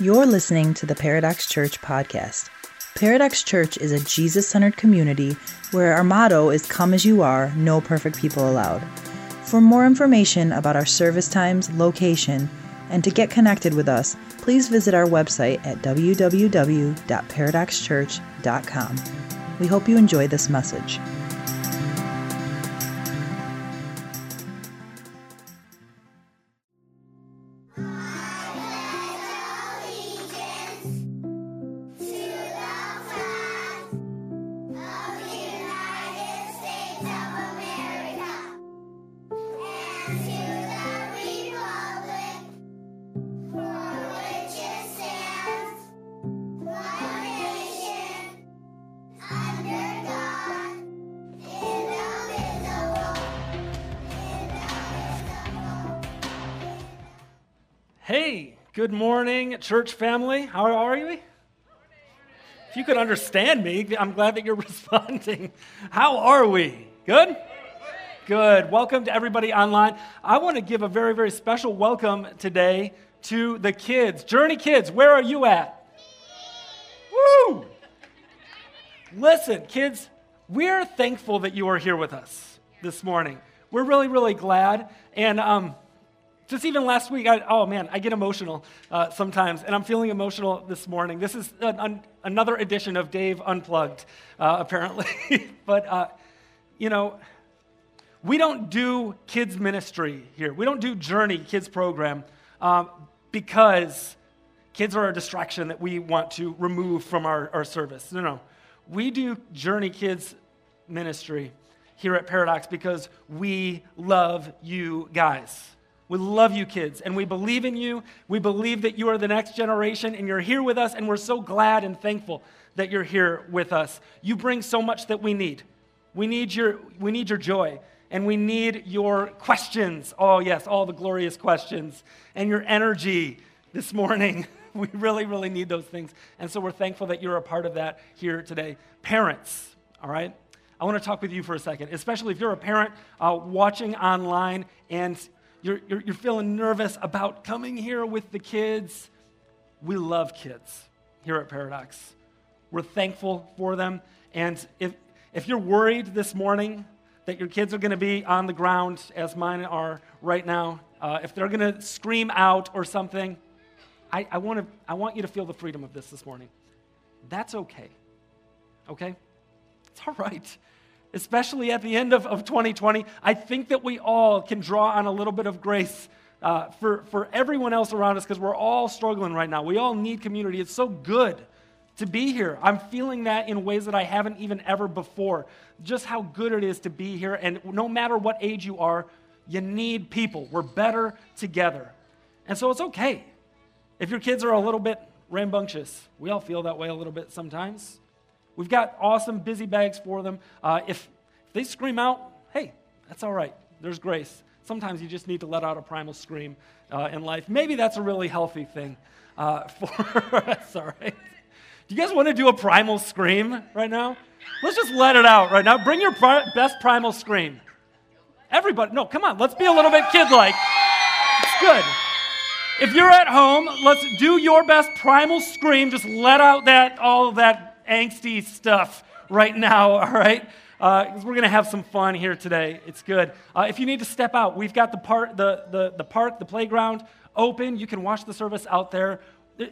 You're listening to the Paradox Church podcast. Paradox Church is a Jesus centered community where our motto is Come as you are, no perfect people allowed. For more information about our service times, location, and to get connected with us, please visit our website at www.paradoxchurch.com. We hope you enjoy this message. Morning, church family. How are you? If you could understand me, I'm glad that you're responding. How are we? Good? Good. Welcome to everybody online. I want to give a very, very special welcome today to the kids. Journey kids, where are you at? Woo! Listen, kids, we're thankful that you are here with us this morning. We're really, really glad. And um, just even last week, I, oh man, I get emotional uh, sometimes, and I'm feeling emotional this morning. This is an, an, another edition of Dave Unplugged, uh, apparently. but, uh, you know, we don't do kids' ministry here. We don't do Journey Kids program um, because kids are a distraction that we want to remove from our, our service. No, no. We do Journey Kids ministry here at Paradox because we love you guys. We love you, kids, and we believe in you. We believe that you are the next generation, and you're here with us, and we're so glad and thankful that you're here with us. You bring so much that we need. We need your, we need your joy, and we need your questions. Oh, yes, all the glorious questions, and your energy this morning. We really, really need those things. And so we're thankful that you're a part of that here today. Parents, all right? I want to talk with you for a second, especially if you're a parent uh, watching online and you're, you're, you're feeling nervous about coming here with the kids, we love kids here at Paradox. We're thankful for them. And if, if you're worried this morning that your kids are going to be on the ground, as mine are right now, uh, if they're going to scream out or something, I, I, wanna, I want you to feel the freedom of this this morning. That's okay. Okay? It's all right especially at the end of, of 2020, I think that we all can draw on a little bit of grace uh, for, for everyone else around us because we're all struggling right now. We all need community. It's so good to be here. I'm feeling that in ways that I haven't even ever before. Just how good it is to be here. And no matter what age you are, you need people. We're better together. And so it's okay. If your kids are a little bit rambunctious, we all feel that way a little bit sometimes. We've got awesome busy bags for them. Uh, if, if they scream out, hey, that's all right. There's grace. Sometimes you just need to let out a primal scream uh, in life. Maybe that's a really healthy thing uh, for us, all right? Do you guys want to do a primal scream right now? Let's just let it out right now. Bring your pri- best primal scream. Everybody, no, come on, let's be a little bit kid like. It's good. If you're at home, let's do your best primal scream. Just let out that all that angsty stuff right now, all right? Uh, we're going to have some fun here today. It's good. Uh, if you need to step out, we've got the, part, the, the, the park, the playground open. You can watch the service out there.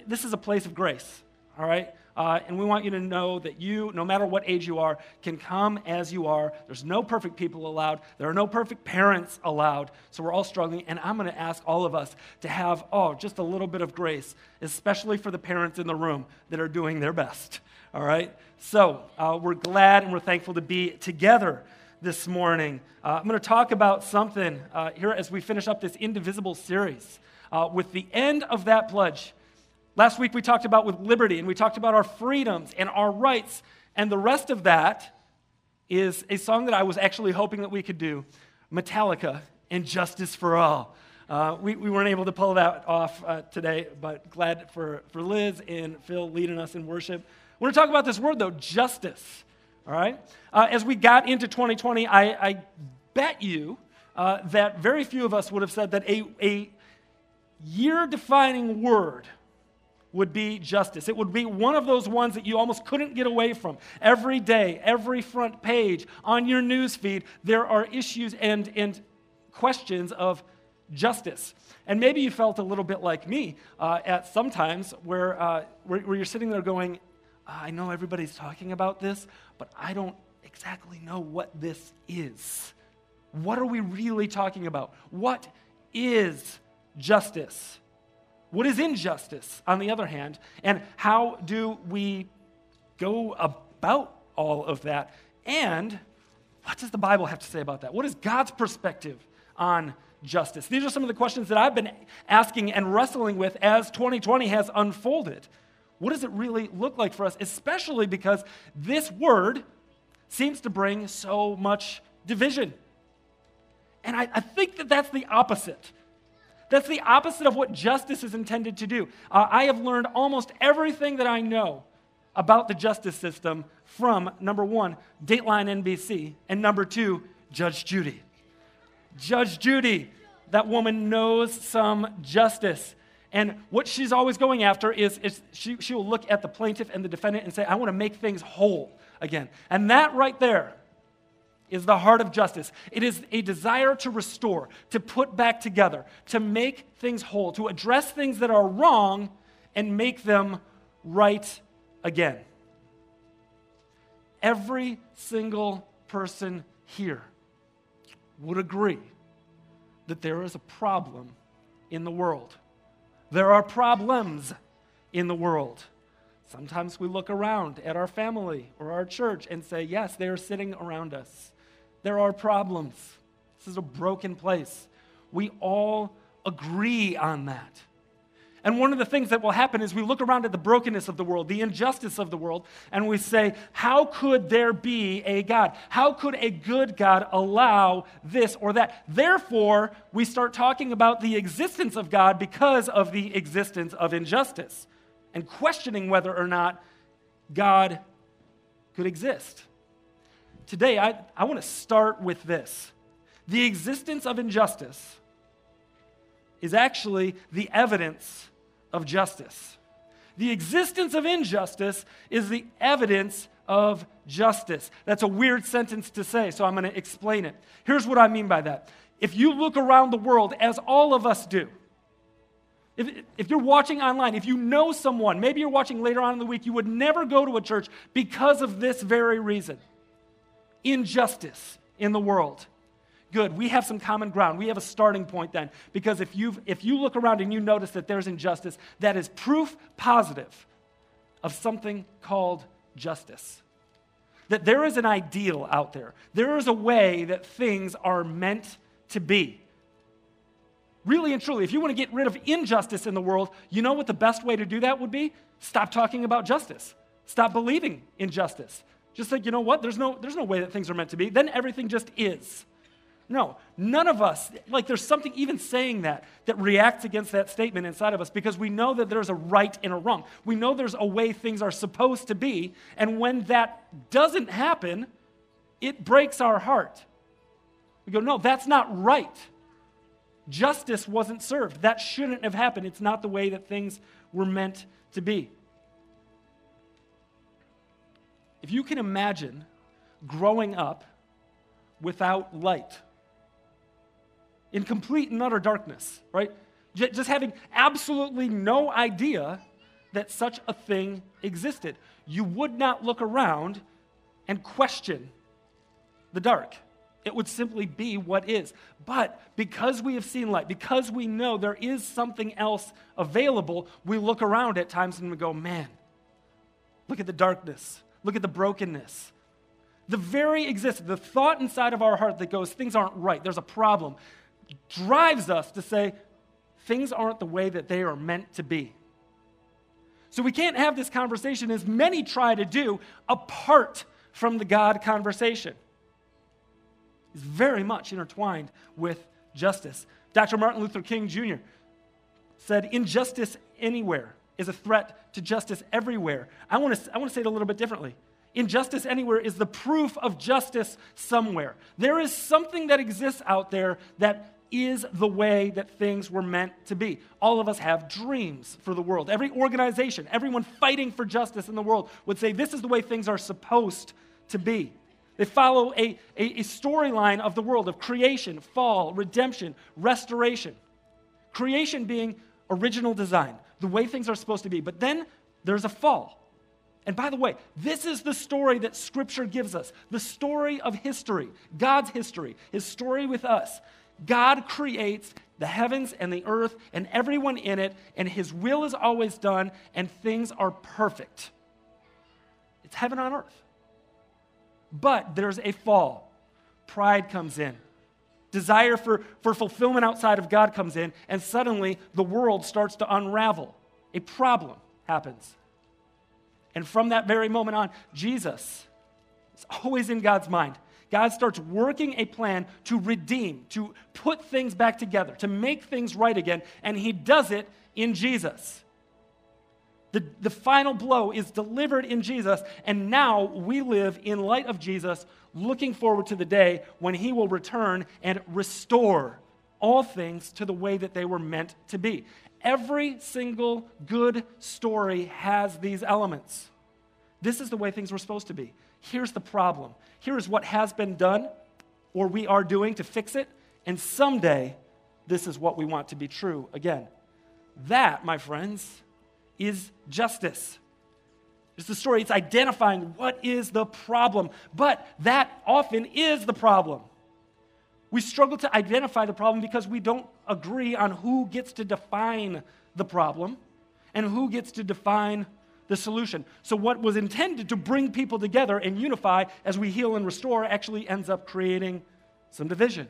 This is a place of grace, all right? Uh, and we want you to know that you, no matter what age you are, can come as you are. There's no perfect people allowed. There are no perfect parents allowed. So we're all struggling. And I'm going to ask all of us to have, oh, just a little bit of grace, especially for the parents in the room that are doing their best. All right? So uh, we're glad and we're thankful to be together this morning. Uh, I'm going to talk about something uh, here as we finish up this Indivisible series uh, with the end of that pledge. Last week we talked about with liberty and we talked about our freedoms and our rights. And the rest of that is a song that I was actually hoping that we could do Metallica and Justice for All. Uh, we, we weren't able to pull that off uh, today, but glad for, for Liz and Phil leading us in worship. We're going to talk about this word, though justice. All right? Uh, as we got into 2020, I, I bet you uh, that very few of us would have said that a, a year defining word would be justice. It would be one of those ones that you almost couldn't get away from. Every day, every front page on your news feed, there are issues and, and questions of justice. And maybe you felt a little bit like me uh, at sometimes where, uh, where, where, you're sitting there going, I know everybody's talking about this, but I don't exactly know what this is. What are we really talking about? What is justice? What is injustice, on the other hand? And how do we go about all of that? And what does the Bible have to say about that? What is God's perspective on justice? These are some of the questions that I've been asking and wrestling with as 2020 has unfolded. What does it really look like for us, especially because this word seems to bring so much division? And I, I think that that's the opposite. That's the opposite of what justice is intended to do. Uh, I have learned almost everything that I know about the justice system from number one, Dateline NBC, and number two, Judge Judy. Judge Judy, that woman knows some justice. And what she's always going after is, is she, she will look at the plaintiff and the defendant and say, I want to make things whole again. And that right there is the heart of justice. It is a desire to restore, to put back together, to make things whole, to address things that are wrong and make them right again. Every single person here would agree that there is a problem in the world. There are problems in the world. Sometimes we look around at our family or our church and say, yes, they are sitting around us. There are problems. This is a broken place. We all agree on that. And one of the things that will happen is we look around at the brokenness of the world, the injustice of the world, and we say, How could there be a God? How could a good God allow this or that? Therefore, we start talking about the existence of God because of the existence of injustice and questioning whether or not God could exist today, I, I want to start with this. The existence of injustice is actually the evidence of justice. The existence of injustice is the evidence of justice. That's a weird sentence to say, so I'm going to explain it. Here's what I mean by that. If you look around the world, as all of us do, if, if you're watching online, if you know someone, maybe you're watching later on in the week, you would never go to a church because of this very reason injustice in the world. Good. We have some common ground. We have a starting point then. Because if, you if you look around and you notice that there's injustice, that is proof positive of something called justice. That there is an ideal out there, there is a way that things are meant to be. Really and truly, if you want to get rid of injustice in the world, you know what the best way to do that would be? Stop talking about justice. Stop believing in justice. Just like, you know what? There's no, there's no way that things are meant to be. Then everything just is. No, none of us, like there's something even saying that, that reacts against that statement inside of us because we know that there's a right and a wrong. We know there's a way things are supposed to be. And when that doesn't happen, it breaks our heart. We go, no, that's not right. Justice wasn't served. That shouldn't have happened. It's not the way that things were meant to be. If you can imagine growing up without light, in complete and utter darkness, right? Just having absolutely no idea that such a thing existed. You would not look around and question the dark. It would simply be what is. But because we have seen light, because we know there is something else available, we look around at times and we go, man, look at the darkness. Look at the brokenness. The very existence, the thought inside of our heart that goes, things aren't right, there's a problem, drives us to say, things aren't the way that they are meant to be. So we can't have this conversation, as many try to do, apart from the God conversation. It's very much intertwined with justice. Dr. Martin Luther King Jr. said, Injustice anywhere is a threat to justice everywhere. I want to, I want to say it a little bit differently. injustice anywhere is the proof of justice somewhere. There is something that exists out there that is the way that things were meant to be. All of us have dreams for the world. Every organization, everyone fighting for justice in the world would say this is the way things are supposed to be. They follow a, a, a storyline of the world of creation, fall, redemption, restoration. Creation being original design, the way things are supposed to be. But then there's a fall. And by the way, this is the story that Scripture gives us the story of history, God's history, His story with us. God creates the heavens and the earth and everyone in it, and His will is always done, and things are perfect. It's heaven on earth. But there's a fall. Pride comes in. Desire for, for fulfillment outside of God comes in, and suddenly the world starts to unravel. A problem happens. And from that very moment on, Jesus is always in God's mind. God starts working a plan to redeem, to put things back together, to make things right again, and he does it in Jesus. The, the final blow is delivered in Jesus, and now we live in light of Jesus, looking forward to the day when he will return and restore all things to the way that they were meant to be. Every single good story has these elements. This is the way things were supposed to be. Here's the problem. Here is what has been done, or we are doing to fix it, and someday this is what we want to be true again. That, my friends, is justice. It's the story, it's identifying what is the problem, but that often is the problem. We struggle to identify the problem because we don't agree on who gets to define the problem and who gets to define the solution. So, what was intended to bring people together and unify as we heal and restore actually ends up creating some division.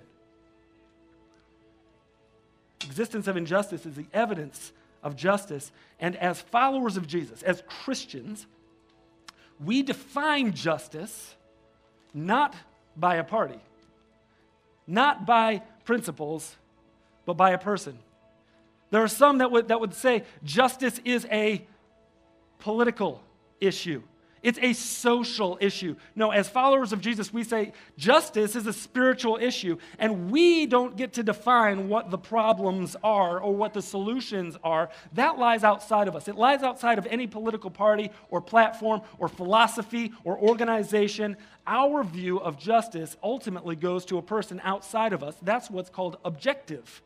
Existence of injustice is the evidence of justice. And as followers of Jesus, as Christians, we define justice not by a party, not by principles, but by a person. There are some that would, that would say justice is a political issue. It's a social issue. No, as followers of Jesus, we say justice is a spiritual issue, and we don't get to define what the problems are or what the solutions are. That lies outside of us. It lies outside of any political party or platform or philosophy or organization. Our view of justice ultimately goes to a person outside of us. That's what's called objective.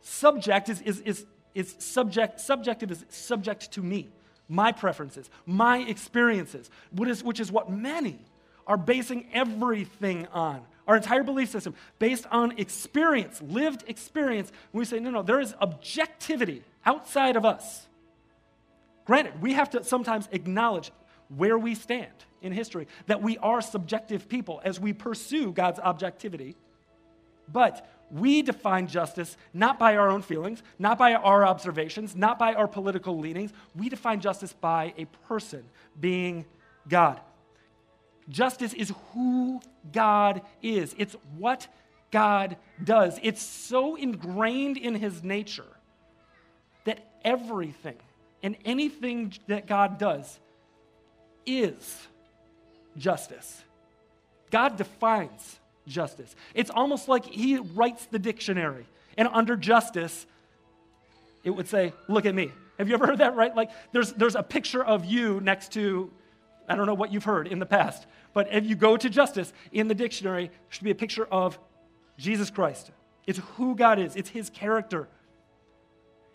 Subject is, is, is is subject, subjective is subject to me, my preferences, my experiences, is, which is what many are basing everything on. Our entire belief system based on experience, lived experience. we say, no, no, there is objectivity outside of us. Granted, we have to sometimes acknowledge where we stand in history, that we are subjective people as we pursue God's objectivity. But we define justice not by our own feelings, not by our observations, not by our political leanings. We define justice by a person being God. Justice is who God is, it's what God does. It's so ingrained in his nature that everything and anything that God does is justice. God defines justice. It's almost like he writes the dictionary, and under justice, it would say, Look at me. Have you ever heard that, right? Like there's, there's a picture of you next to, I don't know what you've heard in the past, but if you go to justice in the dictionary, there should be a picture of Jesus Christ. It's who God is, it's his character.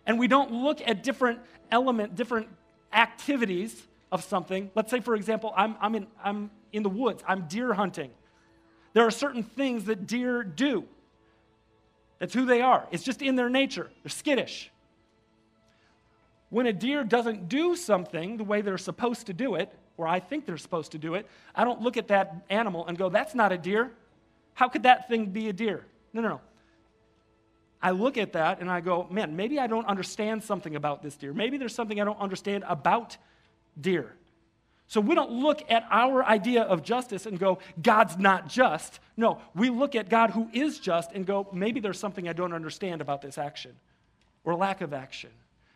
And we don't look at different element, different activities of something. Let's say, for example, I'm, I'm, in, I'm in the woods, I'm deer hunting. There are certain things that deer do. That's who they are. It's just in their nature. They're skittish. When a deer doesn't do something the way they're supposed to do it, or I think they're supposed to do it, I don't look at that animal and go, that's not a deer. How could that thing be a deer? No, no, no. I look at that and I go, man, maybe I don't understand something about this deer. Maybe there's something I don't understand about deer. So we don't look at our idea of justice and go, God's not just. No, we look at God who is just and go, maybe there's something I don't understand about this action or lack of action.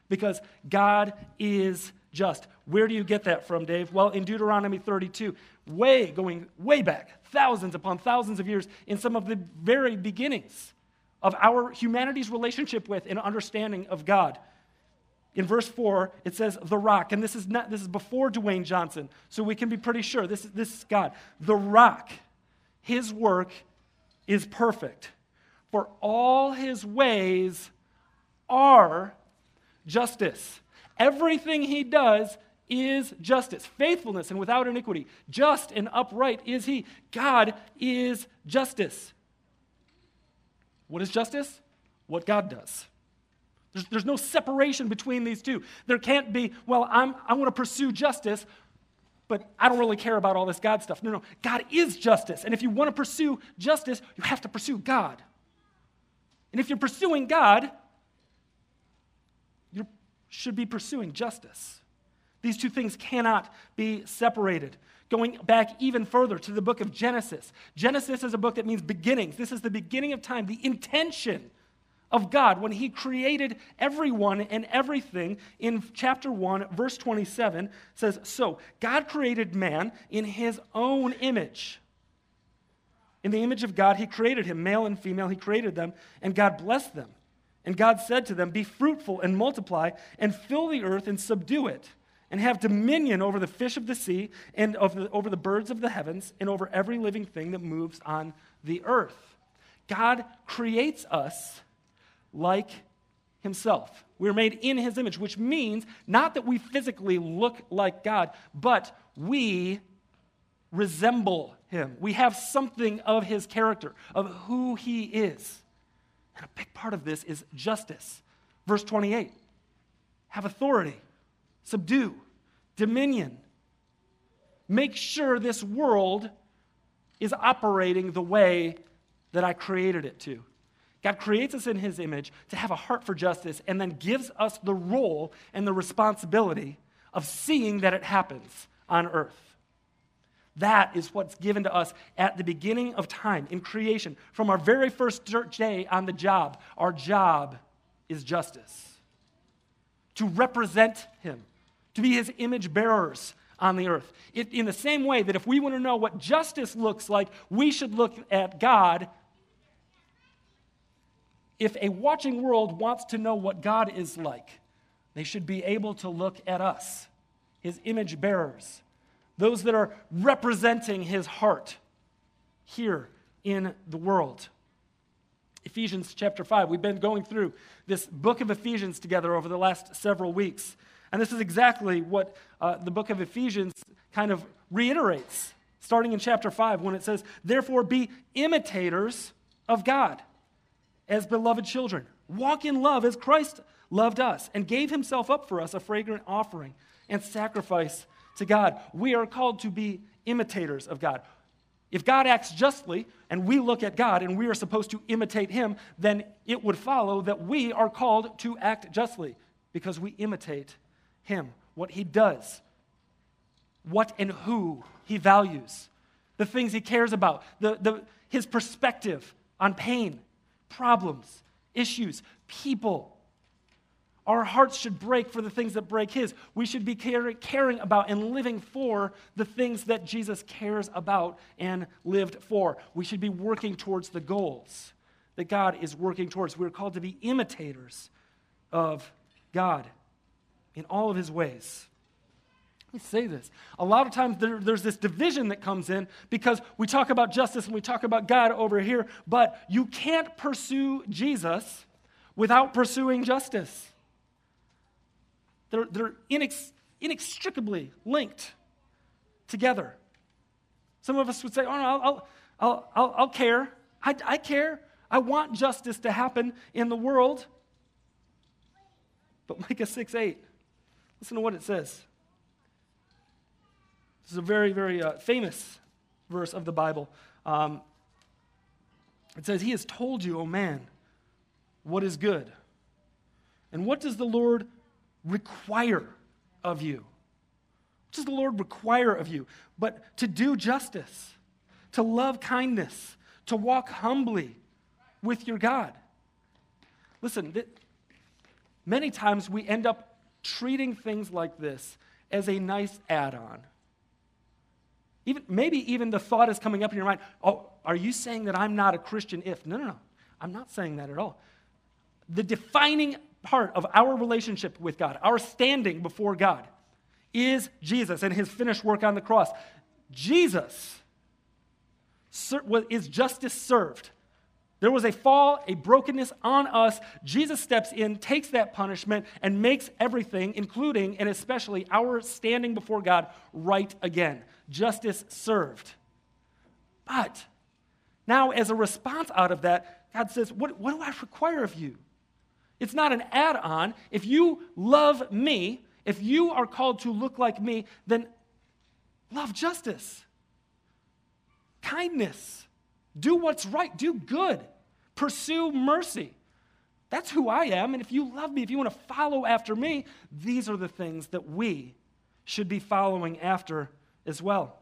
Because God is just. Where do you get that from, Dave? Well, in Deuteronomy 32, way, going way back, thousands upon thousands of years, in some of the very beginnings of our humanity's relationship with and understanding of God. In verse 4, it says, the rock. And this is, not, this is before Dwayne Johnson, so we can be pretty sure this, this is God. The rock, his work is perfect, for all his ways are justice. Everything he does is justice, faithfulness, and without iniquity. Just and upright is he. God is justice. What is justice? What God does. There's, there's no separation between these two. There can't be, well, I'm, I want to pursue justice, but I don't really care about all this God stuff. No, no. God is justice. And if you want to pursue justice, you have to pursue God. And if you're pursuing God, you should be pursuing justice. These two things cannot be separated. Going back even further to the book of Genesis. Genesis is a book that means beginnings. This is the beginning of time, the intention of God when He created everyone and everything. In chapter 1, verse 27 says, So God created man in His own image. In the image of God, He created him, male and female, He created them, and God blessed them. And God said to them, Be fruitful and multiply, and fill the earth and subdue it, and have dominion over the fish of the sea, and the, over the birds of the heavens, and over every living thing that moves on the earth. God creates us like himself. We're made in his image, which means not that we physically look like God, but we resemble him. We have something of his character, of who he is. And a big part of this is justice. Verse 28 have authority, subdue, dominion. Make sure this world is operating the way that I created it to. God creates us in his image to have a heart for justice and then gives us the role and the responsibility of seeing that it happens on earth. That is what's given to us at the beginning of time in creation. From our very first day on the job, our job is justice. To represent him, to be his image bearers on the earth. It, in the same way that if we want to know what justice looks like, we should look at God if a watching world wants to know what God is like, they should be able to look at us, his image bearers, those that are representing his heart here in the world. Ephesians chapter 5. We've been going through this book of Ephesians together over the last several weeks. And this is exactly what uh, the book of Ephesians kind of reiterates, starting in chapter 5, when it says, Therefore, be imitators of God as beloved children. Walk in love as Christ loved us and gave himself up for us, a fragrant offering and sacrifice to God. We are called to be imitators of God. If God acts justly and we look at God and we are supposed to imitate him, then it would follow that we are called to act justly because we imitate him, what he does, what and who he values, the things he cares about, the, the, his perspective on pain problems, issues, people. Our hearts should break for the things that break His. We should be caring about and living for the things that Jesus cares about and lived for. We should be working towards the goals that God is working towards. We're called to be imitators of God in all of His ways. Let me say this. A lot of times there, there's this division that comes in because we talk about justice and we talk about God over here, but you can't pursue Jesus without pursuing justice. They're, they're inex, inextricably linked together. Some of us would say, oh, no, I'll, I'll, I'll, I'll care. I, I care. I want justice to happen in the world. But Micah 6 8, listen to what it says. This is a very, very uh, famous verse of the Bible. Um, it says, He has told you, O man, what is good. And what does the Lord require of you? What does the Lord require of you? But to do justice, to love kindness, to walk humbly with your God. Listen, th- many times we end up treating things like this as a nice add on. Even, maybe even the thought is coming up in your mind oh, are you saying that I'm not a Christian if? No, no, no. I'm not saying that at all. The defining part of our relationship with God, our standing before God, is Jesus and his finished work on the cross. Jesus is justice served. There was a fall, a brokenness on us. Jesus steps in, takes that punishment, and makes everything, including and especially our standing before God, right again. Justice served. But now, as a response out of that, God says, What, what do I require of you? It's not an add on. If you love me, if you are called to look like me, then love justice, kindness, do what's right, do good, pursue mercy. That's who I am. And if you love me, if you want to follow after me, these are the things that we should be following after as well.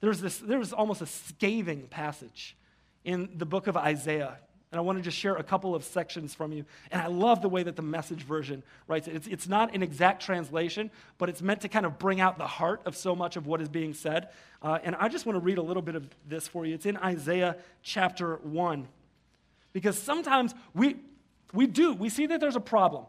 There's, this, there's almost a scathing passage in the book of Isaiah. And I want to just share a couple of sections from you. And I love the way that the message version writes it. It's, it's not an exact translation, but it's meant to kind of bring out the heart of so much of what is being said. Uh, and I just want to read a little bit of this for you. It's in Isaiah chapter 1. Because sometimes we, we do, we see that there's a problem.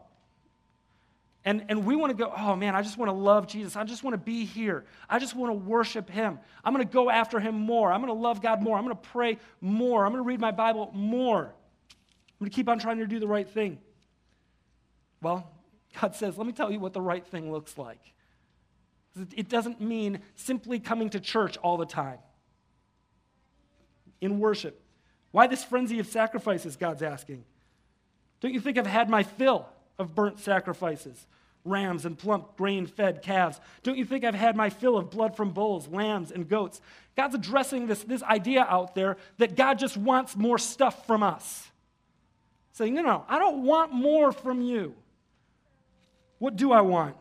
And, and we want to go, oh man, I just want to love Jesus. I just want to be here. I just want to worship him. I'm going to go after him more. I'm going to love God more. I'm going to pray more. I'm going to read my Bible more. I'm going to keep on trying to do the right thing. Well, God says, let me tell you what the right thing looks like. It doesn't mean simply coming to church all the time in worship. Why this frenzy of sacrifices, God's asking? Don't you think I've had my fill of burnt sacrifices, rams and plump grain fed calves? Don't you think I've had my fill of blood from bulls, lambs, and goats? God's addressing this, this idea out there that God just wants more stuff from us. Saying, no, no, I don't want more from you. What do I want?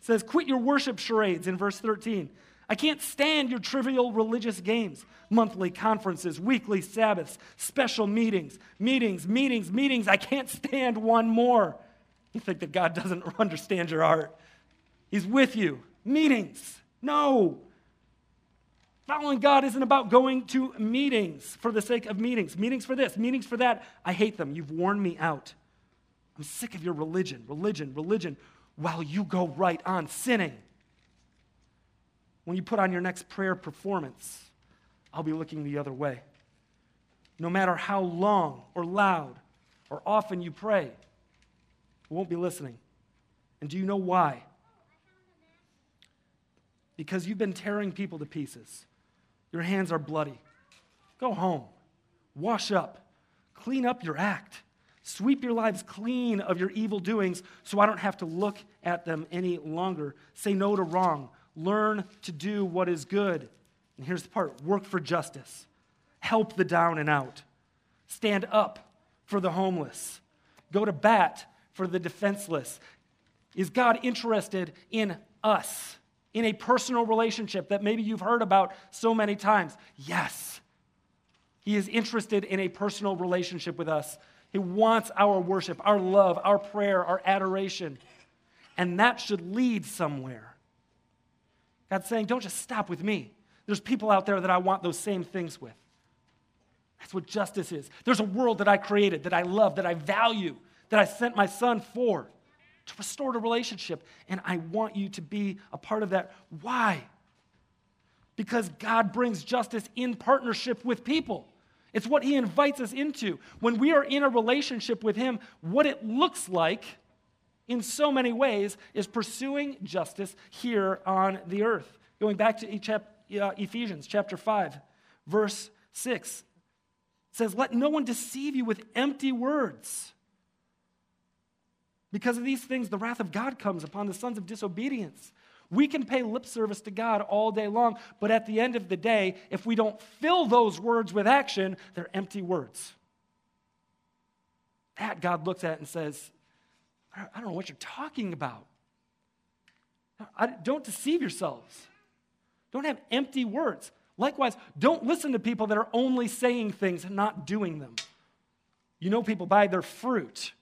It says, quit your worship charades in verse 13. I can't stand your trivial religious games, monthly conferences, weekly Sabbaths, special meetings, meetings, meetings, meetings. I can't stand one more. You think that God doesn't understand your heart? He's with you. Meetings. No. Following God isn't about going to meetings for the sake of meetings. Meetings for this, meetings for that. I hate them. You've worn me out. I'm sick of your religion, religion, religion, while you go right on sinning. When you put on your next prayer performance, I'll be looking the other way. No matter how long or loud or often you pray, won't be listening. And do you know why? Because you've been tearing people to pieces. Your hands are bloody. Go home. Wash up. Clean up your act. Sweep your lives clean of your evil doings so I don't have to look at them any longer. Say no to wrong. Learn to do what is good. And here's the part work for justice, help the down and out, stand up for the homeless, go to bat for the defenseless. Is God interested in us, in a personal relationship that maybe you've heard about so many times? Yes. He is interested in a personal relationship with us. He wants our worship, our love, our prayer, our adoration. And that should lead somewhere. God's saying, don't just stop with me. There's people out there that I want those same things with. That's what justice is. There's a world that I created, that I love, that I value, that I sent my son for to restore the relationship. And I want you to be a part of that. Why? Because God brings justice in partnership with people. It's what he invites us into. When we are in a relationship with him, what it looks like in so many ways is pursuing justice here on the earth. Going back to uh, Ephesians chapter 5, verse 6 says, Let no one deceive you with empty words. Because of these things, the wrath of God comes upon the sons of disobedience. We can pay lip service to God all day long, but at the end of the day, if we don't fill those words with action, they're empty words. That God looks at and says, I don't know what you're talking about. I, don't deceive yourselves. Don't have empty words. Likewise, don't listen to people that are only saying things and not doing them. You know people by their fruit.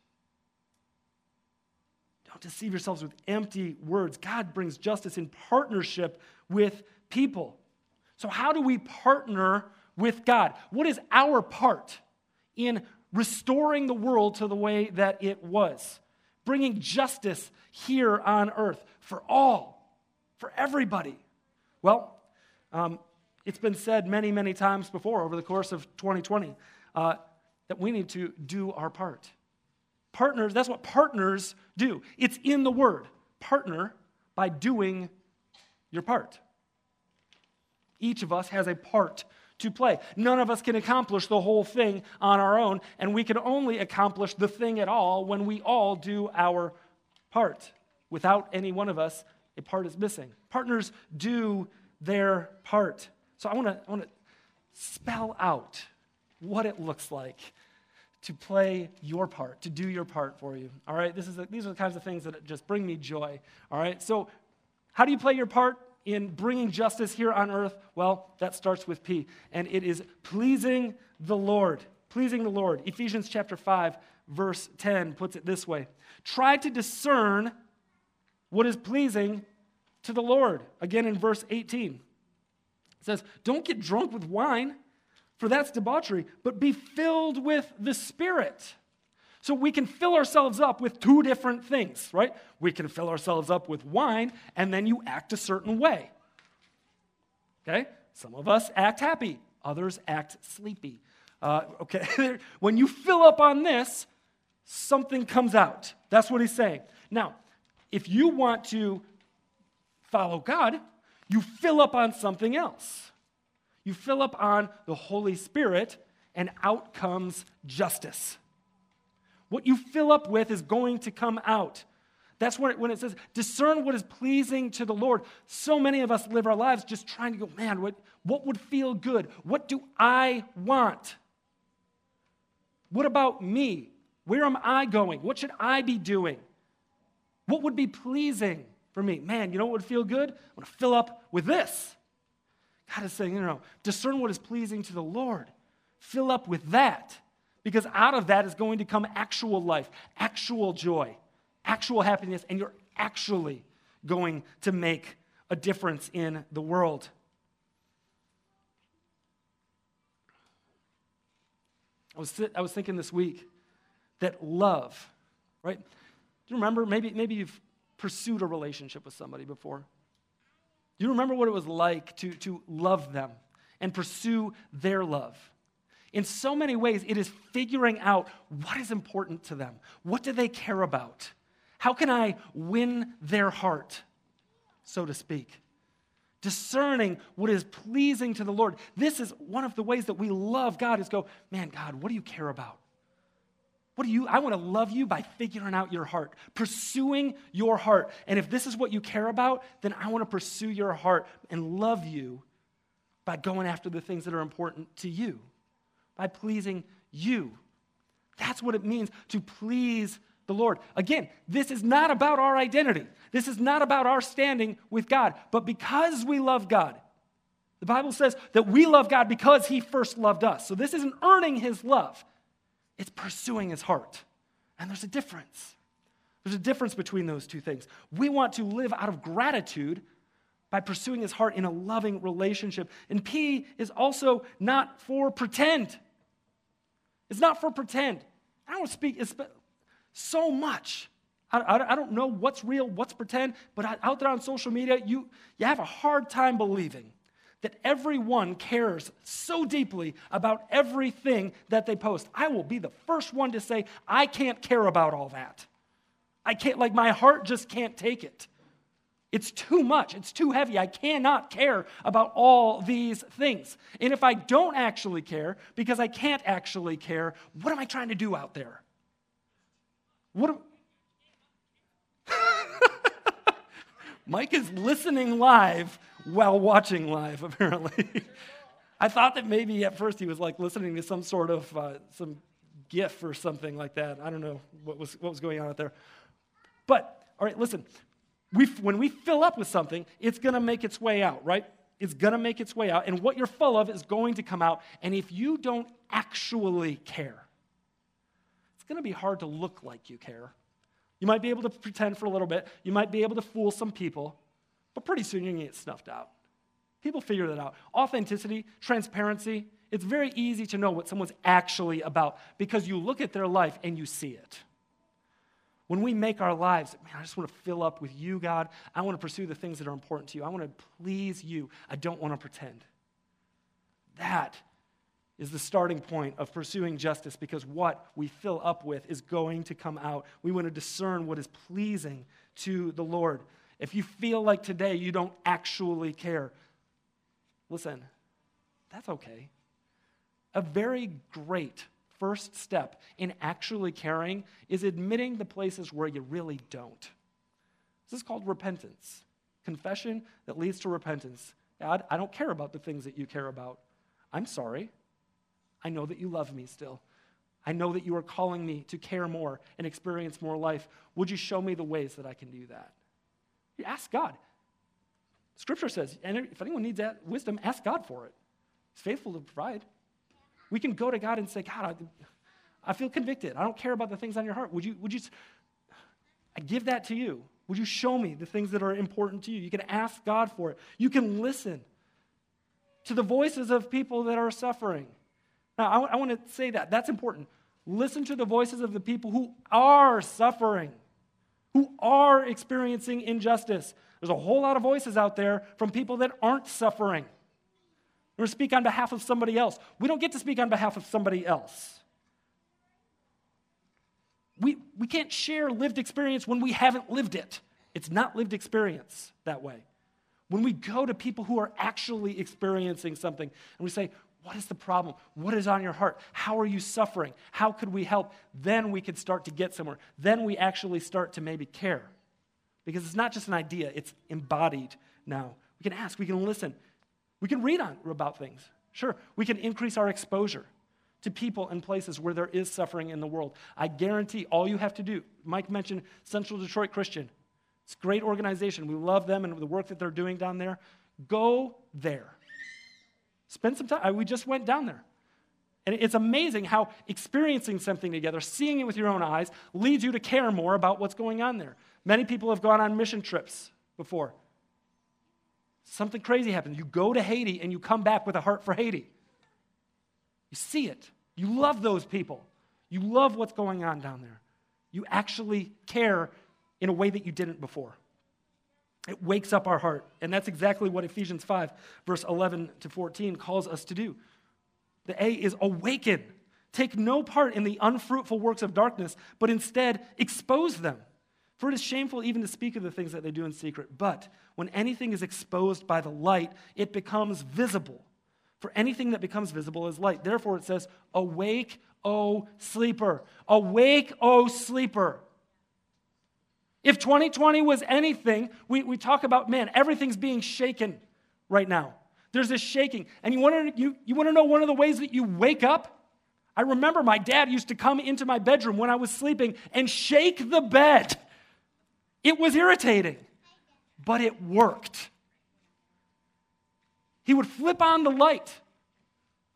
Don't deceive yourselves with empty words. God brings justice in partnership with people. So, how do we partner with God? What is our part in restoring the world to the way that it was? Bringing justice here on earth for all, for everybody. Well, um, it's been said many, many times before over the course of 2020 uh, that we need to do our part. Partners, that's what partners do. It's in the word. Partner by doing your part. Each of us has a part to play. None of us can accomplish the whole thing on our own, and we can only accomplish the thing at all when we all do our part. Without any one of us, a part is missing. Partners do their part. So I want to spell out what it looks like to play your part, to do your part for you. All right? This is these are the kinds of things that just bring me joy. All right? So how do you play your part? in bringing justice here on earth? Well, that starts with P, and it is pleasing the Lord. Pleasing the Lord. Ephesians chapter 5, verse 10 puts it this way Try to discern what is pleasing to the Lord. Again in verse 18. It says, Don't get drunk with wine, for that's debauchery, but be filled with the Spirit. So we can fill ourselves up with two different things, right? We can fill ourselves up with wine, and then you act a certain way. Okay? Some of us act happy, others act sleepy. Uh, okay? when you fill up on this, something comes out. That's what he's saying. Now, if you want to follow God, you fill up on something else. You fill up on the Holy Spirit, and out comes justice. What you fill up with is going to come out. That's when it, when it says, discern what is pleasing to the Lord. So many of us live our lives just trying to go, man, what, what would feel good? What do I want? What about me? Where am I going? What should I be doing? What would be pleasing for me? Man, you know what would feel good? I want to fill up with this. God is saying, you know, discern what is pleasing to the Lord. Fill up with that. Because out of that is going to come actual life, actual joy, actual happiness, and you're actually going to make a difference in the world. I was, I was thinking this week that love, right? Do you remember? Maybe, maybe you've pursued a relationship with somebody before. Do you remember what it was like to, to love them and pursue their love? In so many ways, it is figuring out what is important to them. What do they care about? How can I win their heart, so to speak? Discerning what is pleasing to the Lord. This is one of the ways that we love God is go, man, God, what do you care about? What do you, I want to love you by figuring out your heart, pursuing your heart. And if this is what you care about, then I want to pursue your heart and love you by going after the things that are important to you by pleasing you. That's what it means to please the Lord. Again, this is not about our identity. This is not about our standing with God. But because we love God, the Bible says that we love God because He first loved us. So this isn't earning His love, it's pursuing His heart. And there's a difference. There's a difference between those two things. We want to live out of gratitude by pursuing His heart in a loving relationship. And P is also not for pretend. It's not for pretend. I don't speak so much. I, I, I, don't know what's real, what's pretend, but out there on social media, you, you have a hard time believing that everyone cares so deeply about everything that they post. I will be the first one to say, I can't care about all that. I can't, like, my heart just can't take it. It's too much. It's too heavy. I cannot care about all these things. And if I don't actually care, because I can't actually care, what am I trying to do out there? What am... Mike is listening live while watching live, apparently. I thought that maybe at first he was like listening to some sort of uh, some GIF or something like that. I don't know what was, what was going on out there. But, all right, listen, we, when we fill up with something, it's going to make its way out, right? It's going to make its way out. And what you're full of is going to come out. And if you don't actually care, it's going to be hard to look like you care. You might be able to pretend for a little bit. You might be able to fool some people, but pretty soon you're going to get snuffed out. People figure that out. Authenticity, transparency, it's very easy to know what someone's actually about because you look at their life and you see it. When we make our lives, man, I just want to fill up with you, God. I want to pursue the things that are important to you. I want to please you. I don't want to pretend. That is the starting point of pursuing justice because what we fill up with is going to come out. We want to discern what is pleasing to the Lord. If you feel like today you don't actually care, listen, that's okay. A very great first step in actually caring is admitting the places where you really don't. This is called repentance. Confession that leads to repentance. God, I don't care about the things that you care about. I'm sorry. I know that you love me still. I know that you are calling me to care more and experience more life. Would you show me the ways that I can do that? You ask God. Scripture says, and if anyone needs that wisdom, ask God for it. He's faithful to provide. We can go to God and say, God, I, I feel convicted. I don't care about the things on your heart. Would you, would you, I give that to you. Would you show me the things that are important to you? You can ask God for it. You can listen to the voices of people that are suffering. Now, I, I want to say that. That's important. Listen to the voices of the people who are suffering, who are experiencing injustice. There's a whole lot of voices out there from people that aren't suffering or speak on behalf of somebody else. We don't get to speak on behalf of somebody else. We, we can't share lived experience when we haven't lived it. It's not lived experience that way. When we go to people who are actually experiencing something and we say, What is the problem? What is on your heart? How are you suffering? How could we help? Then we could start to get somewhere. Then we actually start to maybe care. Because it's not just an idea, it's embodied now. We can ask, we can listen, we can read on about things. Sure, we can increase our exposure to people and places where there is suffering in the world. I guarantee all you have to do, Mike mentioned Central Detroit Christian. It's a great organization. We love them and the work that they're doing down there. Go there. Spend some time. We just went down there. And it's amazing how experiencing something together, seeing it with your own eyes, leads you to care more about what's going on there. Many people have gone on mission trips before. Something crazy happens. You go to Haiti and you come back with a heart for Haiti. You see it. You love those people. You love what's going on down there. You actually care in a way that you didn't before. It wakes up our heart. And that's exactly what Ephesians 5, verse 11 to 14, calls us to do. The A is awaken. Take no part in the unfruitful works of darkness, but instead expose them. For it is shameful even to speak of the things that they do in secret. But when anything is exposed by the light, it becomes visible. For anything that becomes visible is light. Therefore, it says, Awake, O sleeper. Awake, O sleeper. If 2020 was anything, we, we talk about, man, everything's being shaken right now. There's this shaking. And you want, to, you, you want to know one of the ways that you wake up? I remember my dad used to come into my bedroom when I was sleeping and shake the bed. It was irritating, but it worked. He would flip on the light.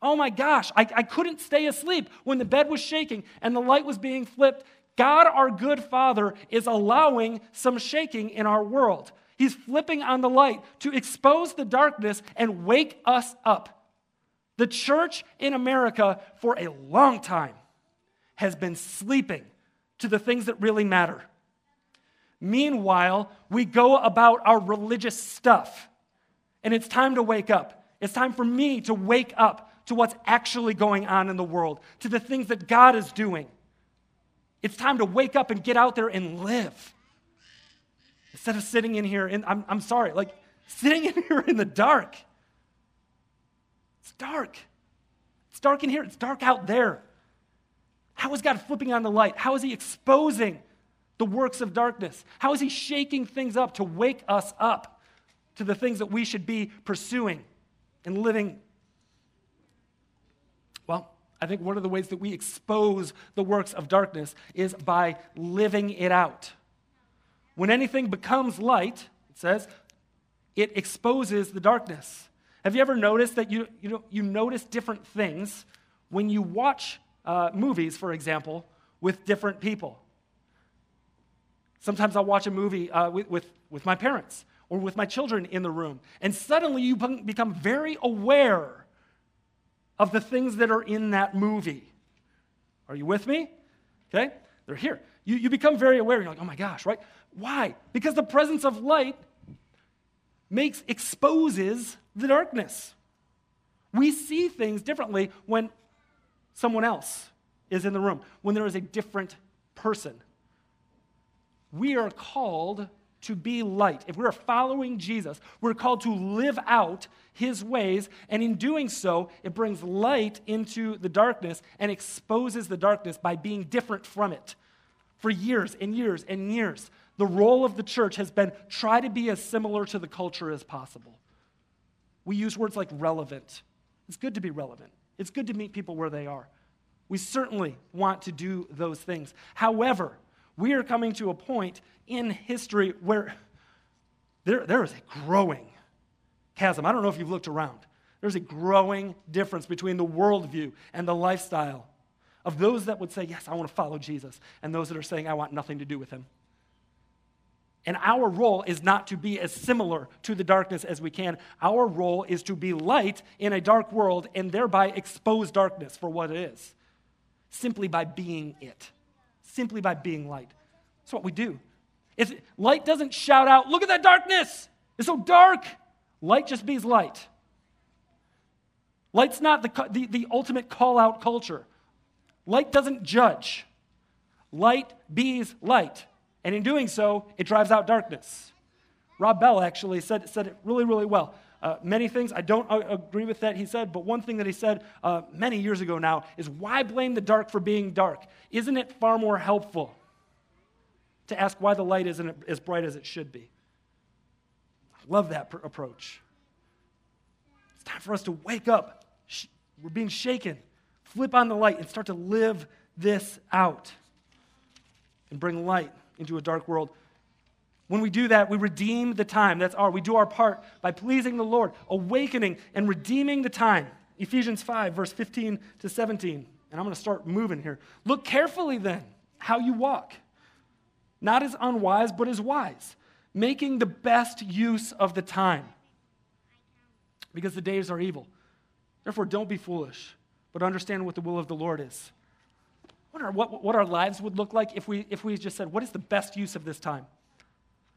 Oh my gosh, I, I couldn't stay asleep when the bed was shaking and the light was being flipped. God, our good Father, is allowing some shaking in our world. He's flipping on the light to expose the darkness and wake us up. The church in America, for a long time, has been sleeping to the things that really matter. Meanwhile, we go about our religious stuff. And it's time to wake up. It's time for me to wake up to what's actually going on in the world, to the things that God is doing. It's time to wake up and get out there and live. Instead of sitting in here, and I'm, I'm sorry, like sitting in here in the dark. It's dark. It's dark in here, it's dark out there. How is God flipping on the light? How is He exposing the works of darkness? How is he shaking things up to wake us up to the things that we should be pursuing and living? I think one of the ways that we expose the works of darkness is by living it out. When anything becomes light, it says, it exposes the darkness. Have you ever noticed that you, you, know, you notice different things when you watch uh, movies, for example, with different people? Sometimes I'll watch a movie uh, with, with, with my parents or with my children in the room, and suddenly you become very aware of the things that are in that movie. Are you with me? Okay? They're here. You, you become very aware. You're like, oh my gosh, right? Why? Because the presence of light makes, exposes the darkness. We see things differently when someone else is in the room, when there is a different person. We are called to be light. If we're following Jesus, we're called to live out his ways, and in doing so, it brings light into the darkness and exposes the darkness by being different from it. For years and years and years, the role of the church has been try to be as similar to the culture as possible. We use words like relevant. It's good to be relevant. It's good to meet people where they are. We certainly want to do those things. However, we are coming to a point in history where there, there is a growing chasm. I don't know if you've looked around. There's a growing difference between the worldview and the lifestyle of those that would say, Yes, I want to follow Jesus, and those that are saying, I want nothing to do with him. And our role is not to be as similar to the darkness as we can. Our role is to be light in a dark world and thereby expose darkness for what it is, simply by being it, simply by being light. That's what we do. Light doesn't shout out, Look at that darkness! It's so dark. Light just bees light. Light's not the, the, the ultimate call out culture. Light doesn't judge. Light bees light. And in doing so, it drives out darkness. Rob Bell actually said, said it really, really well. Uh, many things I don't uh, agree with that he said, but one thing that he said uh, many years ago now is why blame the dark for being dark? Isn't it far more helpful to ask why the light isn't as bright as it should be? I love that pr- approach. It's time for us to wake up. Sh- we're being shaken. Flip on the light and start to live this out and bring light into a dark world. When we do that, we redeem the time. That's our, we do our part by pleasing the Lord, awakening and redeeming the time. Ephesians 5, verse 15 to 17. And I'm going to start moving here. Look carefully then how you walk, not as unwise, but as wise, making the best use of the time, because the days are evil. Therefore, don't be foolish, but understand what the will of the Lord is wonder what, what our lives would look like if we, if we just said, What is the best use of this time?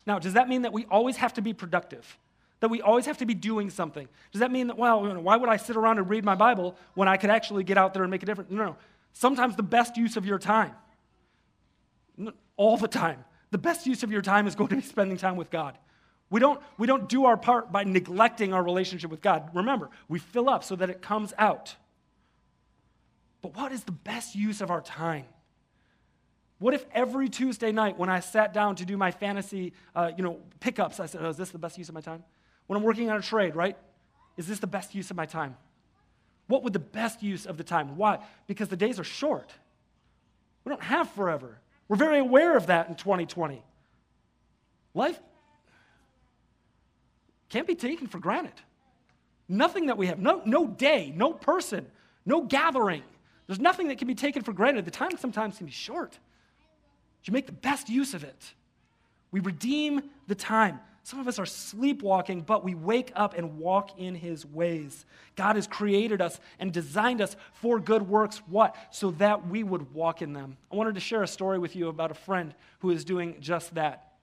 Now, does that mean that we always have to be productive? That we always have to be doing something? Does that mean that, well, why would I sit around and read my Bible when I could actually get out there and make a difference? No, no. Sometimes the best use of your time, all the time, the best use of your time is going to be spending time with God. We don't, we don't do our part by neglecting our relationship with God. Remember, we fill up so that it comes out. But what is the best use of our time? What if every Tuesday night when I sat down to do my fantasy, uh, you know, pickups, I said, oh, is this the best use of my time? When I'm working on a trade, right? Is this the best use of my time? What would the best use of the time? Why? Because the days are short. We don't have forever. We're very aware of that in 2020. Life can't be taken for granted. Nothing that we have, no, no day, no person, no gathering there's nothing that can be taken for granted. The time sometimes can be short. You make the best use of it. We redeem the time. Some of us are sleepwalking, but we wake up and walk in his ways. God has created us and designed us for good works. What? So that we would walk in them. I wanted to share a story with you about a friend who is doing just that.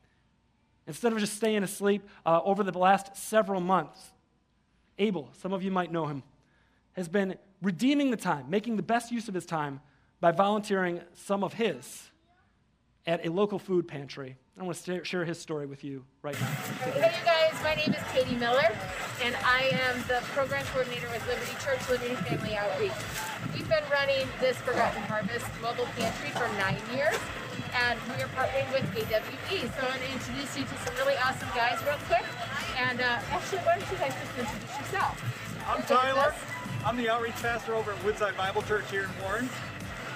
Instead of just staying asleep uh, over the last several months, Abel, some of you might know him, has been redeeming the time, making the best use of his time by volunteering some of his at a local food pantry. I want to share his story with you right now. Hey, you guys, my name is Katie Miller, and I am the program coordinator with Liberty Church Liberty Family Outreach. We've been running this Forgotten Harvest mobile pantry for nine years, and we are partnering with AWE. So I'm going to introduce you to some really awesome guys real quick. And uh, actually, why don't you guys just introduce yourself? I'm Tyler. I'm the outreach pastor over at Woodside Bible Church here in Warren.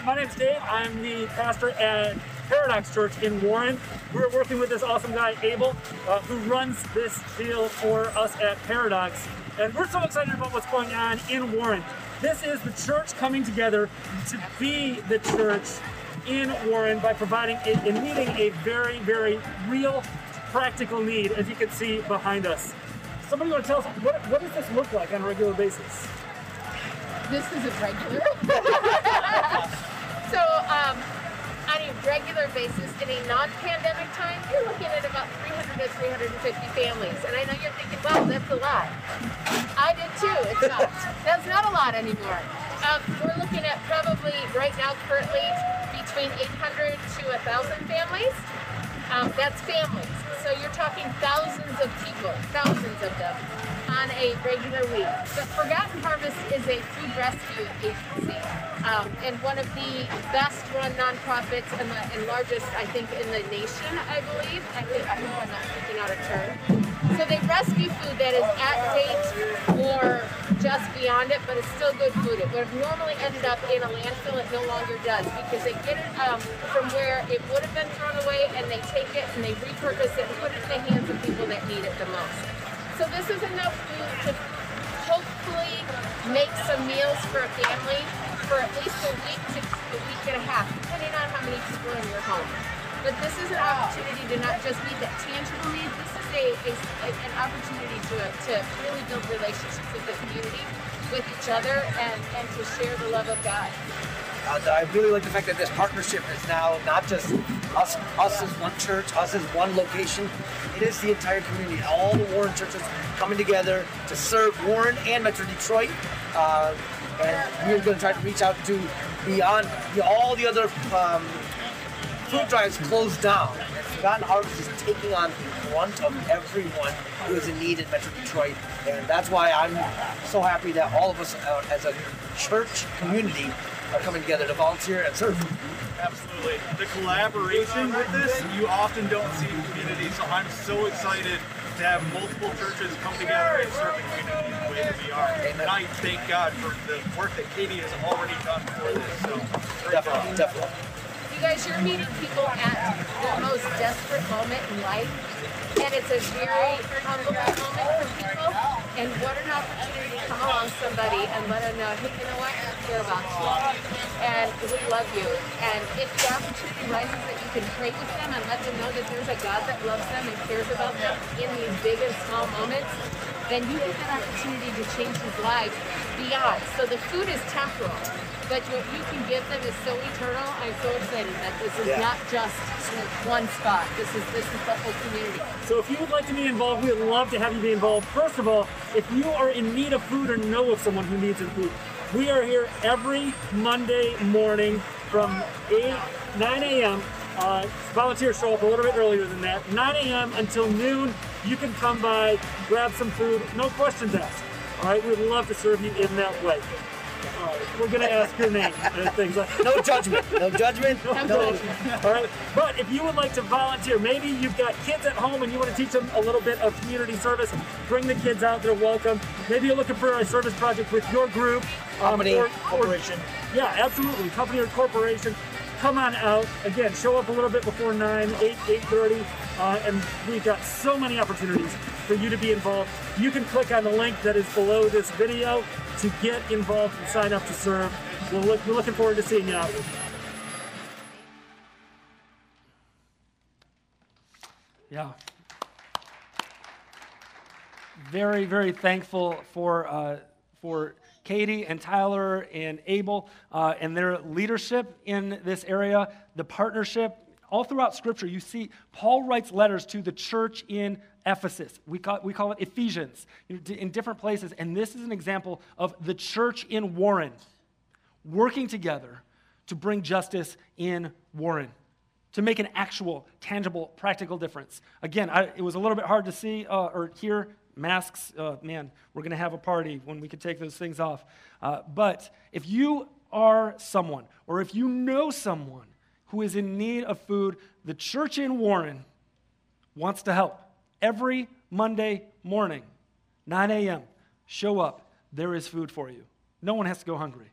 My name's Dave. I'm the pastor at Paradox Church in Warren. We're working with this awesome guy, Abel, uh, who runs this deal for us at Paradox. And we're so excited about what's going on in Warren. This is the church coming together to be the church in Warren by providing a, and meeting a very, very real, practical need, as you can see behind us. Somebody want to tell us what, what does this look like on a regular basis? This is a regular. so, um, on a regular basis, in a non-pandemic time, you're looking at about 300 to 350 families. And I know you're thinking, wow, that's a lot. I did too. It's not. That's not a lot anymore. Um, we're looking at probably right now, currently, between 800 to 1,000 families. Um, that's families. So you're talking thousands of people, thousands of them on a regular week. But Forgotten Harvest is a food rescue agency um, and one of the best run nonprofits and, the, and largest, I think, in the nation, I believe. I think I hope I'm not speaking out of turn. So they rescue food that is at date or beyond it, but it's still good food. It would have normally ended up in a landfill. It no longer does because they get it um, from where it would have been thrown away and they take it and they repurpose it and put it in the hands of people that need it the most. So this is enough food to hopefully make some meals for a family for at least a week to a week and a half, depending on how many people are in your home. But this is an opportunity to not just meet that tangible need. This is a, a an opportunity to to really build relationships with the community, with each other, and and to share the love of God. I really like the fact that this partnership is now not just us, us as one church, us as one location. It is the entire community, all the Warren churches coming together to serve Warren and Metro Detroit. Uh, and we're going to try to reach out to beyond all the other um, food drives closed down. And Forgotten Harvest is taking on the brunt of everyone who is in need in Metro Detroit. And that's why I'm so happy that all of us uh, as a church community are coming together to volunteer and serve. Absolutely. The collaboration with this, you often don't see in communities, so I'm so excited to have multiple churches come together and serve the community the way that we are. Amen. And I thank God for the work that Katie has already done for this. So, Definitely, job. definitely. You guys, you're meeting people at the most desperate moment in life, and it's a very humbling moment for people. And what an opportunity to come along somebody and let them know, hey, you know what, I care about you, and we love you. And if the opportunity rises that you can pray with them and let them know that there's a God that loves them and cares about them in these big and small moments, then you get that opportunity to change his life beyond. So the food is temporal, but what you can give them is so eternal. I'm so excited that this is Yeah. not just one spot. This is this is the whole community. So if you would like to be involved, we would love to have you be involved. First of all, if you are in need of food or know of someone who needs food, we are here every Monday morning from 8, 9 a.m. Uh, volunteers show up a little bit earlier than that. 9 a.m. until noon, you can come by, grab some food, no questions asked. All right, we'd love to serve you in that way. We're gonna ask your name and things like No judgment. No judgment. No No. judgment. all right. But if you would like to volunteer, maybe you've got kids at home and you want to teach them a little bit of community service, bring the kids out. They're welcome. Maybe you're looking for a service project with your group. um, Company, or- or- corporation. yeah, absolutely. Company or corporation. Come on out. Again, show up a little bit before 9, 8, 8.30. Uh, and we've got so many opportunities for you to be involved. You can click on the link that is below this video to get involved and sign up to serve. We'll look, we're looking forward to seeing you. Yeah. Very, very thankful for, uh, for Katie and Tyler and Abel uh, and their leadership in this area, the partnership. All throughout Scripture, you see Paul writes letters to the church in Ephesus. We call, we call it Ephesians in different places. And this is an example of the church in Warren working together to bring justice in Warren, to make an actual, tangible, practical difference. Again, I, it was a little bit hard to see uh, or hear masks. Uh, man, we're going to have a party when we could take those things off. Uh, but if you are someone, or if you know someone who is in need of food, the church in Warren wants to help. Every Monday morning, 9 a.m., show up. There is food for you. No one has to go hungry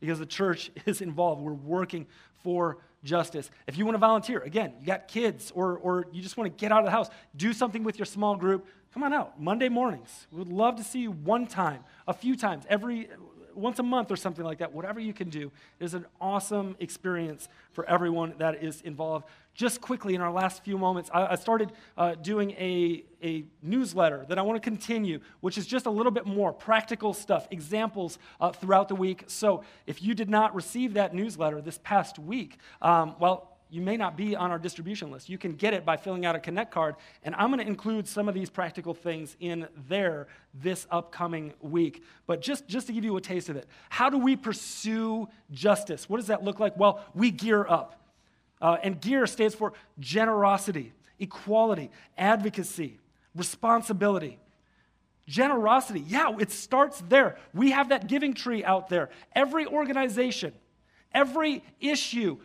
because the church is involved. We're working for justice. If you want to volunteer, again, you got kids or, or you just want to get out of the house, do something with your small group, come on out. Monday mornings. We would love to see you one time, a few times, every once a month or something like that. Whatever you can do is an awesome experience for everyone that is involved. Just quickly, in our last few moments, I, I started uh, doing a, a newsletter that I want to continue, which is just a little bit more practical stuff, examples uh, throughout the week. So if you did not receive that newsletter this past week, um, well, you may not be on our distribution list. You can get it by filling out a Connect card, and I'm going to include some of these practical things in there this upcoming week. But just, just to give you a taste of it, how do we pursue justice? What does that look like? Well, we gear up. Uh, and gear stands for generosity, equality, advocacy, responsibility. Generosity, yeah, it starts there. We have that giving tree out there. Every organization, every issue,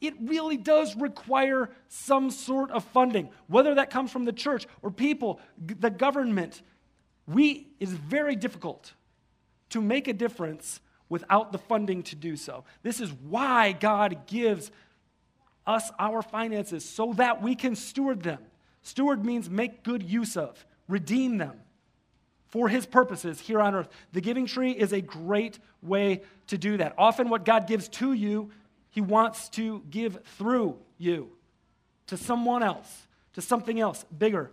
it really does require some sort of funding, whether that comes from the church or people, the government. We, it is very difficult to make a difference without the funding to do so. This is why God gives us our finances so that we can steward them. Steward means make good use of, redeem them for his purposes here on earth. The giving tree is a great way to do that. Often, what God gives to you he wants to give through you to someone else, to something else bigger.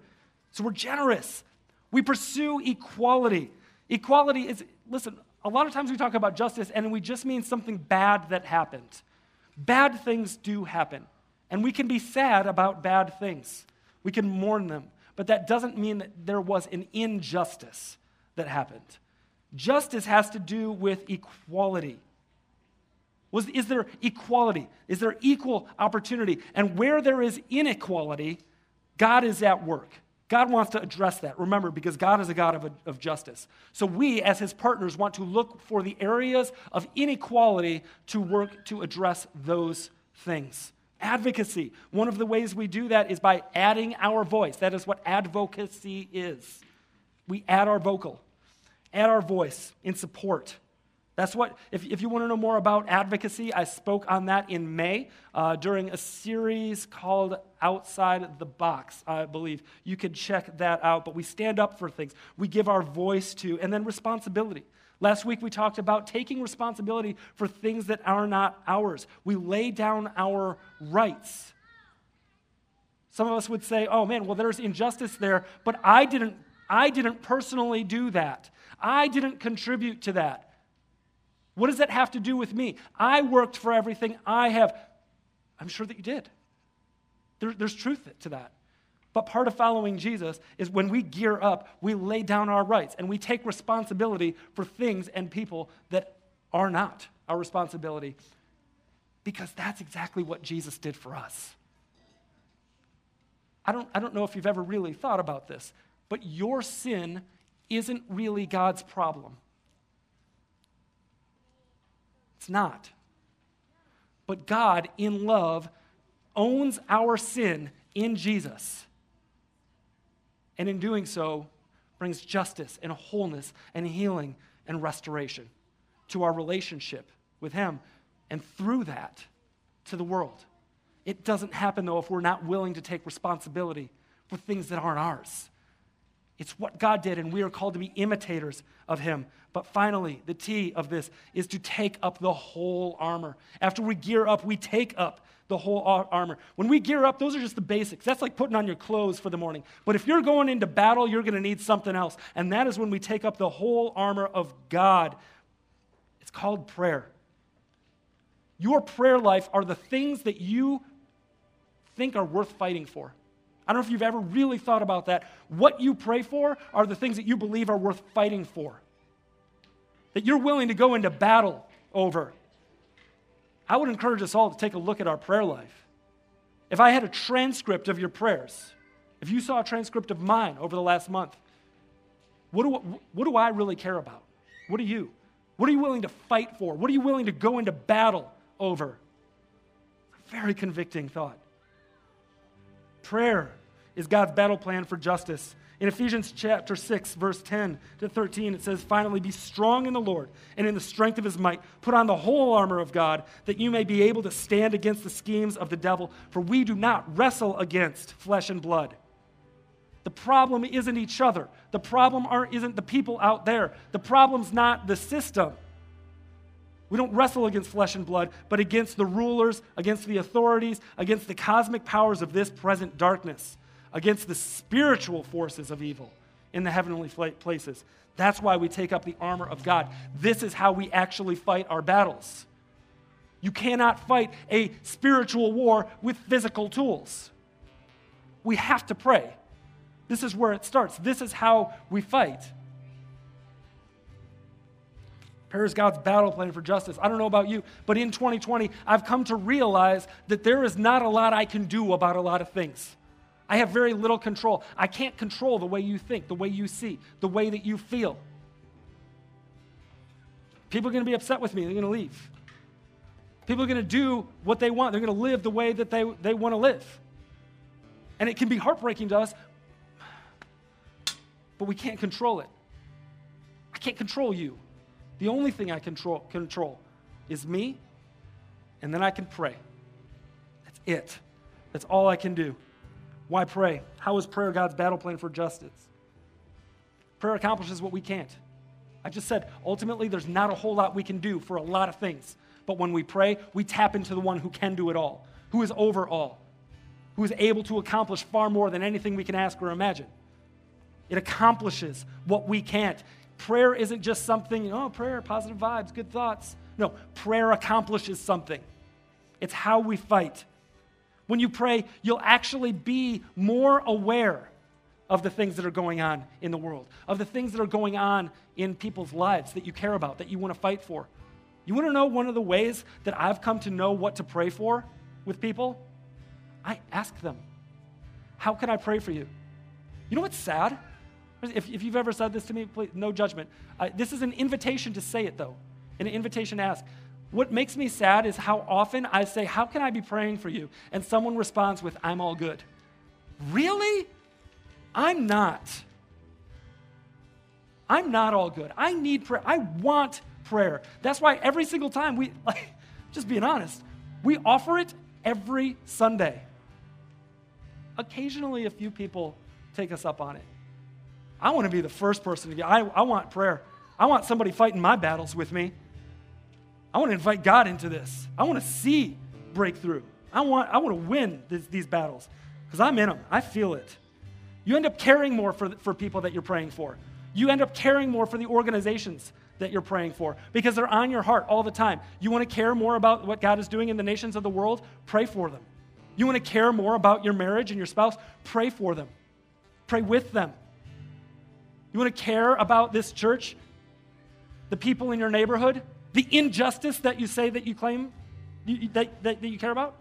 So we're generous. We pursue equality. Equality is, listen, a lot of times we talk about justice and we just mean something bad that happened. Bad things do happen. And we can be sad about bad things, we can mourn them. But that doesn't mean that there was an injustice that happened. Justice has to do with equality. Was, is there equality? Is there equal opportunity? And where there is inequality, God is at work. God wants to address that, remember, because God is a God of, of justice. So we, as his partners, want to look for the areas of inequality to work to address those things. Advocacy. One of the ways we do that is by adding our voice. That is what advocacy is. We add our vocal, add our voice in support that's what, if, if you want to know more about advocacy, I spoke on that in May uh, during a series called Outside the Box, I believe. You can check that out. But we stand up for things, we give our voice to, and then responsibility. Last week we talked about taking responsibility for things that are not ours. We lay down our rights. Some of us would say, oh man, well, there's injustice there, but I didn't, I didn't personally do that. I didn't contribute to that. What does that have to do with me? I worked for everything I have. I'm sure that you did. There, there's truth to that. But part of following Jesus is when we gear up, we lay down our rights and we take responsibility for things and people that are not our responsibility because that's exactly what Jesus did for us. I don't, I don't know if you've ever really thought about this, but your sin isn't really God's problem. It's not. But God, in love, owns our sin in Jesus. And in doing so, brings justice and wholeness and healing and restoration to our relationship with Him, and through that, to the world. It doesn't happen, though, if we're not willing to take responsibility for things that aren't ours. It's what God did, and we are called to be imitators of Him. But finally, the T of this is to take up the whole armor. After we gear up, we take up the whole armor. When we gear up, those are just the basics. That's like putting on your clothes for the morning. But if you're going into battle, you're going to need something else. And that is when we take up the whole armor of God. It's called prayer. Your prayer life are the things that you think are worth fighting for. I don't know if you've ever really thought about that. What you pray for are the things that you believe are worth fighting for, that you're willing to go into battle over. I would encourage us all to take a look at our prayer life. If I had a transcript of your prayers, if you saw a transcript of mine over the last month, what do, what do I really care about? What do you? What are you willing to fight for? What are you willing to go into battle over? Very convicting thought. Prayer is God's battle plan for justice. In Ephesians chapter 6, verse 10 to 13, it says, Finally, be strong in the Lord and in the strength of his might. Put on the whole armor of God, that you may be able to stand against the schemes of the devil. For we do not wrestle against flesh and blood. The problem isn't each other. The problem aren't, isn't the people out there. The problem's not the system. We don't wrestle against flesh and blood, but against the rulers, against the authorities, against the cosmic powers of this present darkness, against the spiritual forces of evil in the heavenly places. That's why we take up the armor of God. This is how we actually fight our battles. You cannot fight a spiritual war with physical tools. We have to pray. This is where it starts. This is how we fight. Prayer God's battle plan for justice. I don't know about you, but in 2020, I've come to realize that there is not a lot I can do about a lot of things. I have very little control. I can't control the way you think, the way you see, the way that you feel. People are going to be upset with me. They're going to leave. People are going to do what they want. They're going to live the way that they, they want to live. And it can be heartbreaking to us, but we can't control it. I can't control you. The only thing I control, control is me, and then I can pray. That's it. That's all I can do. Why pray? How is prayer God's battle plan for justice? Prayer accomplishes what we can't. I just said, ultimately, there's not a whole lot we can do for a lot of things. But when we pray, we tap into the one who can do it all, who is over all, who is able to accomplish far more than anything we can ask or imagine. It accomplishes what we can't. Prayer isn't just something, oh, prayer, positive vibes, good thoughts. No, prayer accomplishes something. It's how we fight. When you pray, you'll actually be more aware of the things that are going on in the world, of the things that are going on in people's lives that you care about, that you want to fight for. You want to know one of the ways that I've come to know what to pray for with people? I ask them, How can I pray for you? You know what's sad? If, if you've ever said this to me, please, no judgment. Uh, this is an invitation to say it, though, an invitation to ask. What makes me sad is how often I say, How can I be praying for you? And someone responds with, I'm all good. Really? I'm not. I'm not all good. I need prayer. I want prayer. That's why every single time we, like, just being honest, we offer it every Sunday. Occasionally, a few people take us up on it. I want to be the first person to get, I, I want prayer. I want somebody fighting my battles with me. I want to invite God into this. I want to see breakthrough. I want, I want to win this, these battles because I'm in them. I feel it. You end up caring more for, for people that you're praying for. You end up caring more for the organizations that you're praying for because they're on your heart all the time. You want to care more about what God is doing in the nations of the world? Pray for them. You want to care more about your marriage and your spouse? Pray for them. Pray with them. You want to care about this church? The people in your neighborhood? the injustice that you say that you claim you, that, that, that you care about,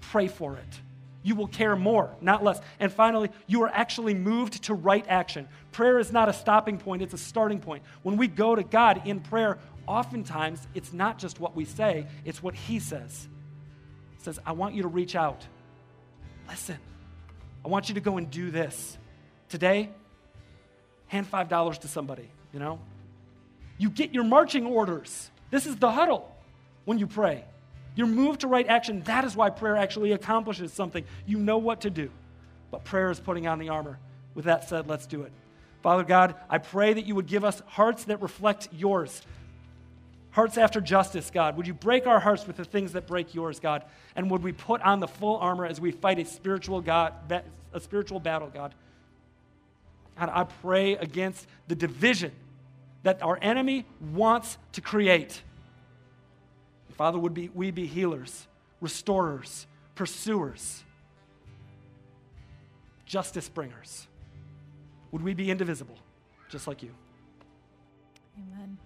pray for it. You will care more, not less. And finally, you are actually moved to right action. Prayer is not a stopping point, it's a starting point. When we go to God in prayer, oftentimes it's not just what we say, it's what He says. He says, I want you to reach out. Listen, I want you to go and do this. Today, hand $5 to somebody, you know? You get your marching orders. This is the huddle when you pray. You're moved to right action. That is why prayer actually accomplishes something. You know what to do. But prayer is putting on the armor. With that said, let's do it. Father God, I pray that you would give us hearts that reflect yours. Hearts after justice, God. Would you break our hearts with the things that break yours, God? And would we put on the full armor as we fight a spiritual God, a spiritual battle, God? God, I pray against the division that our enemy wants to create. Father, would be, we be healers, restorers, pursuers, justice bringers? Would we be indivisible, just like you? Amen.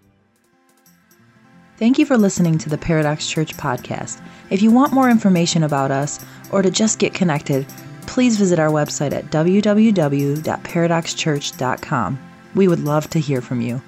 Thank you for listening to the Paradox Church podcast. If you want more information about us or to just get connected, please visit our website at www.paradoxchurch.com. We would love to hear from you.